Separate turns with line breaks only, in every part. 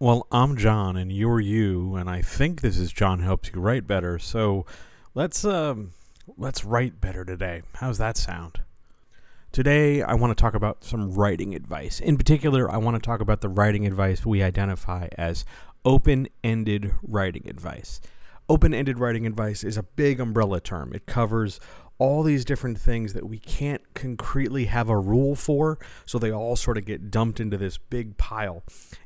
Well, I'm John, and you're you, and I think this is John helps you write better. So, let's um, let's write better today. How's that sound? Today, I want to talk about some writing advice. In particular, I want to talk about the writing advice we identify as open ended writing advice. Open ended writing advice is a big umbrella term. It covers all these different things that we can't concretely have a rule for, so they all sort of get dumped into this big pile.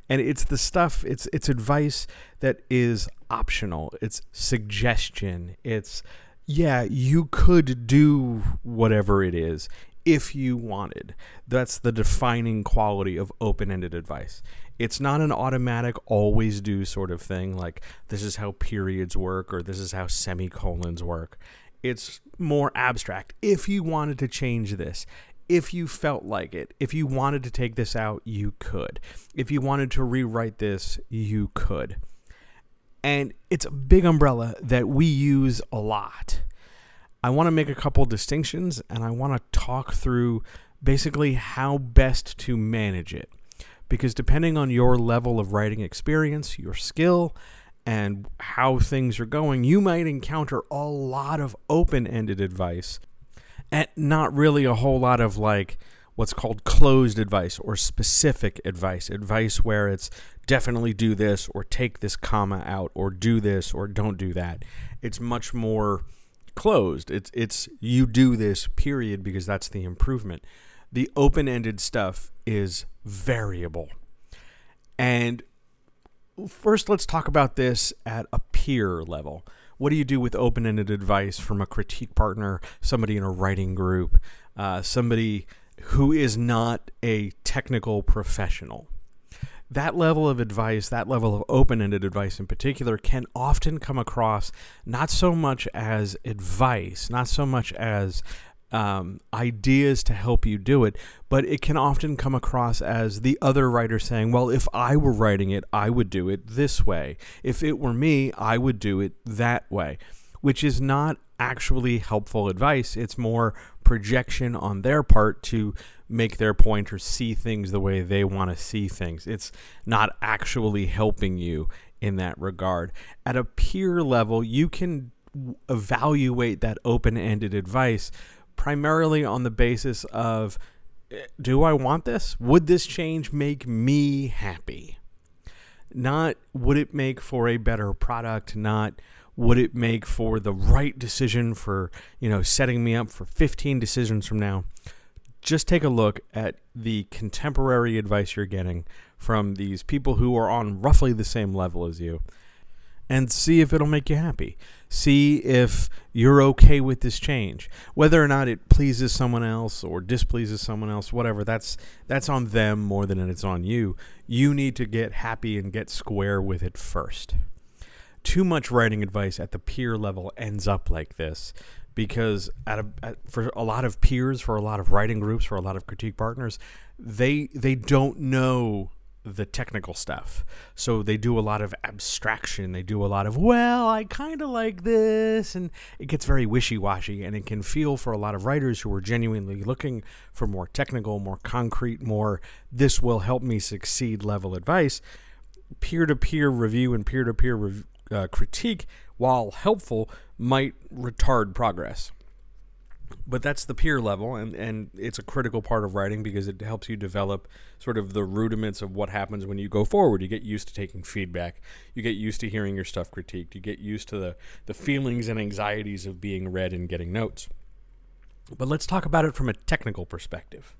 And it's the stuff, it's it's advice that is optional. It's suggestion. It's yeah, you could do whatever it is if you wanted. That's the defining quality of open ended advice. It's not an automatic always do sort of thing, like this is how periods work or this is how semicolons work. It's more abstract. If you wanted to change this, if you felt like it, if you wanted to take this out, you could. If you wanted to rewrite this, you could. And it's a big umbrella that we use a lot. I want to make a couple distinctions and I want to talk through basically how best to manage it. Because depending on your level of writing experience, your skill, and how things are going, you might encounter a lot of open ended advice and not really a whole lot of like what's called closed advice or specific advice. Advice where it's definitely do this or take this comma out or do this or don't do that. It's much more closed. It's it's you do this period because that's the improvement. The open-ended stuff is variable. And first let's talk about this at a peer level. What do you do with open-ended advice from a critique partner, somebody in a writing group, uh, somebody who is not a technical professional? that level of advice, that level of open ended advice in particular, can often come across not so much as advice, not so much as um, ideas to help you do it, but it can often come across as the other writer saying, Well, if I were writing it, I would do it this way. If it were me, I would do it that way, which is not actually helpful advice. It's more projection on their part to make their point or see things the way they want to see things. It's not actually helping you in that regard. At a peer level, you can evaluate that open ended advice primarily on the basis of do I want this? Would this change make me happy? Not would it make for a better product, not would it make for the right decision for, you know, setting me up for 15 decisions from now just take a look at the contemporary advice you're getting from these people who are on roughly the same level as you and see if it'll make you happy. See if you're okay with this change. Whether or not it pleases someone else or displeases someone else, whatever, that's that's on them more than it's on you. You need to get happy and get square with it first. Too much writing advice at the peer level ends up like this because at a, at, for a lot of peers, for a lot of writing groups, for a lot of critique partners, they they don't know the technical stuff. So they do a lot of abstraction. They do a lot of, well, I kind of like this. And it gets very wishy washy. And it can feel for a lot of writers who are genuinely looking for more technical, more concrete, more this will help me succeed level advice. Peer to peer review and peer to peer critique, while helpful, might retard progress. But that's the peer level, and, and it's a critical part of writing because it helps you develop sort of the rudiments of what happens when you go forward. You get used to taking feedback, you get used to hearing your stuff critiqued, you get used to the, the feelings and anxieties of being read and getting notes. But let's talk about it from a technical perspective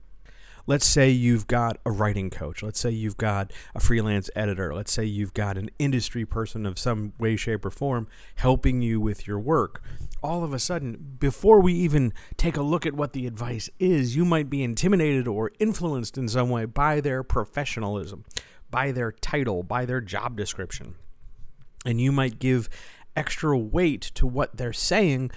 let's say you've got a writing coach, let's say you've got a freelance editor, let's say you've got an industry person of some way, shape, or form helping you with your work. All of a sudden, before we even take a look at what the advice is, you might be intimidated or influenced in some way by their professionalism, by their title, by their job description. And you might give extra weight to what they're saying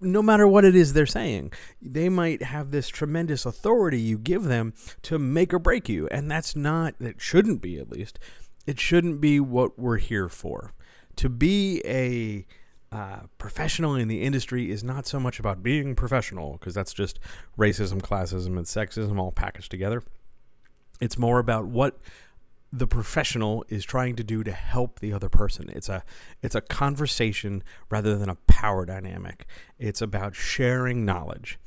no matter what it is they're saying. They might have this tremendous authority you give them to make or break you. And that's not, it shouldn't be at least, it shouldn't be what we're here for. To be a uh, professional in the industry is not so much about being professional, because that's just racism, classism, and sexism all packaged together. It's more about what the professional is trying to do to help the other person. It's a it's a conversation rather than a power dynamic. It's about sharing knowledge.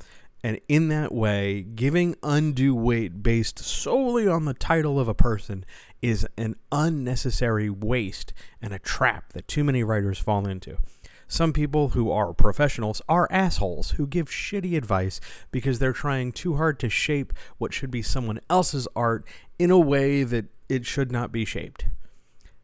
And in that way, giving undue weight based solely on the title of a person is an unnecessary waste and a trap that too many writers fall into. Some people who are professionals are assholes who give shitty advice because they're trying too hard to shape what should be someone else's art in a way that it should not be shaped.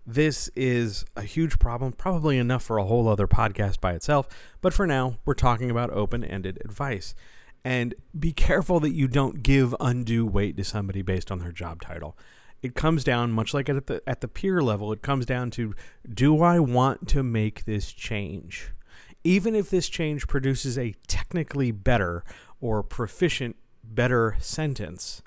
This is a huge problem, probably enough for a whole other podcast by itself, but for now, we're talking about open ended advice. And be careful that you don't give undue weight to somebody based on their job title. It comes down, much like at the, at the peer level, it comes down to do I want to make this change? Even if this change produces a technically better or proficient better sentence,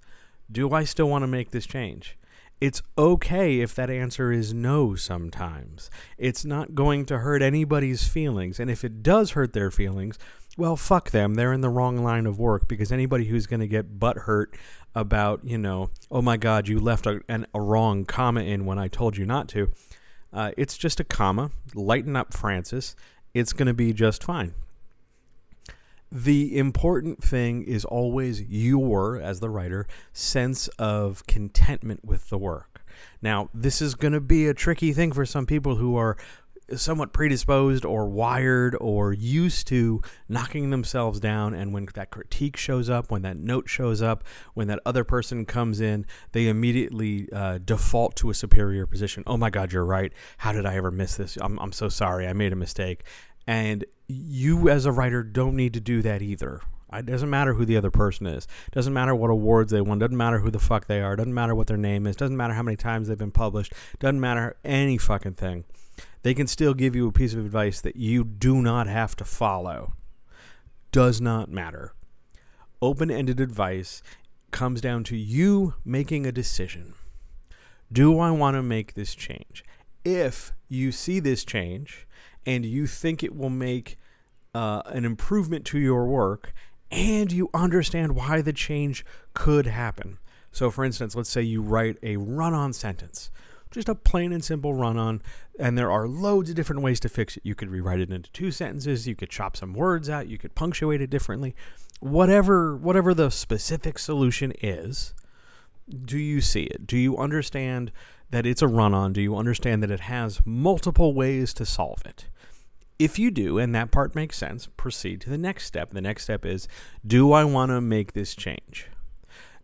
do I still want to make this change? It's okay if that answer is no sometimes. It's not going to hurt anybody's feelings. And if it does hurt their feelings, well, fuck them. They're in the wrong line of work because anybody who's going to get butt hurt about, you know, oh my God, you left a, an, a wrong comma in when I told you not to, uh, it's just a comma. Lighten up, Francis. It's going to be just fine. The important thing is always your, as the writer, sense of contentment with the work. Now, this is going to be a tricky thing for some people who are somewhat predisposed or wired or used to knocking themselves down. And when that critique shows up, when that note shows up, when that other person comes in, they immediately uh, default to a superior position. Oh my God, you're right. How did I ever miss this? I'm, I'm so sorry. I made a mistake. And you, as a writer, don't need to do that either. It doesn't matter who the other person is. It doesn't matter what awards they won. Doesn't matter who the fuck they are. Doesn't matter what their name is. Doesn't matter how many times they've been published. Doesn't matter any fucking thing. They can still give you a piece of advice that you do not have to follow. Does not matter. Open ended advice comes down to you making a decision. Do I want to make this change? If you see this change and you think it will make uh, an improvement to your work and you understand why the change could happen. So, for instance, let's say you write a run on sentence, just a plain and simple run on, and there are loads of different ways to fix it. You could rewrite it into two sentences, you could chop some words out, you could punctuate it differently. Whatever, whatever the specific solution is, do you see it? Do you understand that it's a run on? Do you understand that it has multiple ways to solve it? If you do, and that part makes sense, proceed to the next step. The next step is Do I want to make this change?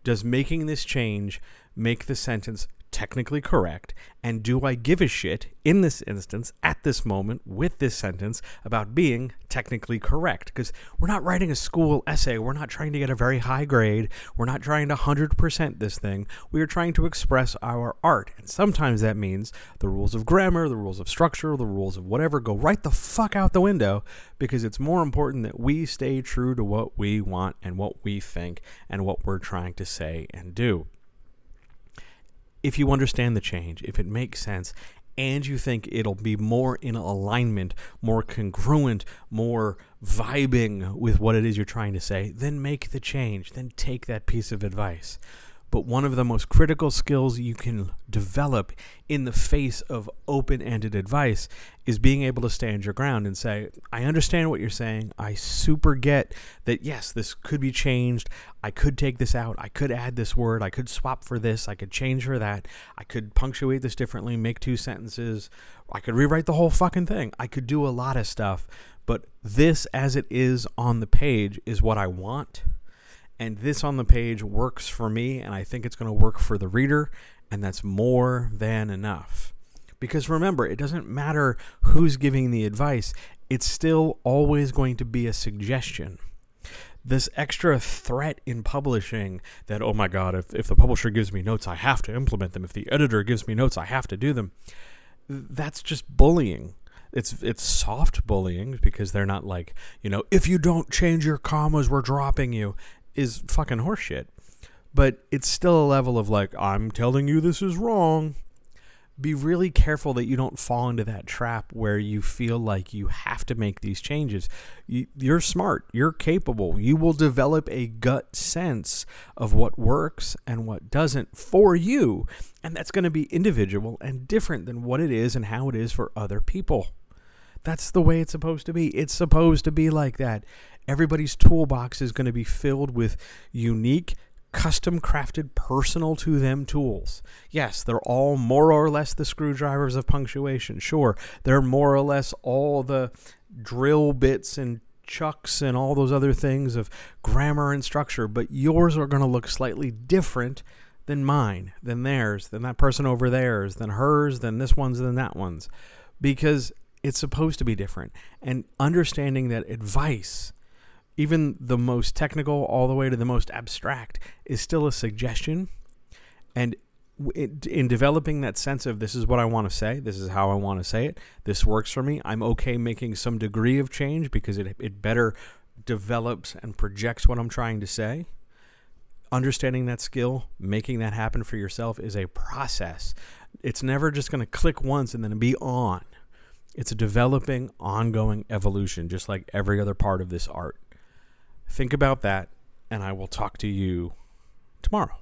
Does making this change make the sentence technically correct? And do I give a shit in this instance, at this moment, with this sentence about being technically correct? Because we're not writing a school essay. We're not trying to get a very high grade. We're not trying to 100% this thing. We are trying to express our art. And sometimes that means the rules of grammar, the rules of structure, the rules of whatever go right the fuck out the window because it's more important that we stay true to what we want and what we think and what we're trying to say and do if you understand the change, if it makes sense, and you think it'll be more in alignment, more congruent, more vibing with what it is you're trying to say, then make the change. Then take that piece of advice. But one of the most critical skills you can develop in the face of open ended advice is being able to stand your ground and say, I understand what you're saying. I super get that, yes, this could be changed. I could take this out. I could add this word. I could swap for this. I could change for that. I could punctuate this differently, make two sentences. I could rewrite the whole fucking thing. I could do a lot of stuff. But this, as it is on the page, is what I want and this on the page works for me, and I think it's going to work for the reader, and that's more than enough. Because remember, it doesn't matter who's giving the advice, it's still always going to be a suggestion. this extra threat in publishing that, oh my God, if, if the publisher gives me notes, I have to implement them. If the editor gives me notes, I have to do them. That's just bullying. It's it's soft bullying because they're not like, you know, if you don't change your commas, we're dropping you is fucking horseshit. But it's still a level of like, I'm telling you this is wrong be really careful that you don't fall into that trap where you feel like you have to make these changes. You, are smart, you're capable, you will develop a gut sense of what works and what doesn't for you. And that's going to be individual and different than what it is and how it is for other people. That's the way it's supposed to be. It's supposed to be like that. Everybody's toolbox is going to be filled with unique custom crafted, personal to them tools. Yes, they're all more or less the screwdrivers of punctuation. Sure, they're more or less all the drill bits and chucks and all those other things of grammar and structure, but yours are going to look slightly different than mine, than theirs, than that person over theirs, than hers, than this one's, than that one's. Because it's supposed to be different. And understanding that advice even the most technical, all the way to the most abstract, is still a suggestion. And in developing that sense of this is what I want to say, this is how I want to say it, this works for me, I'm okay making some degree of change because it, it better develops and projects what I'm trying to say. Understanding that skill, making that happen for yourself is a process. It's never just going to click once and then be on. It's a developing, ongoing evolution, just like every other part of this art. Think about that, and I will talk to you tomorrow.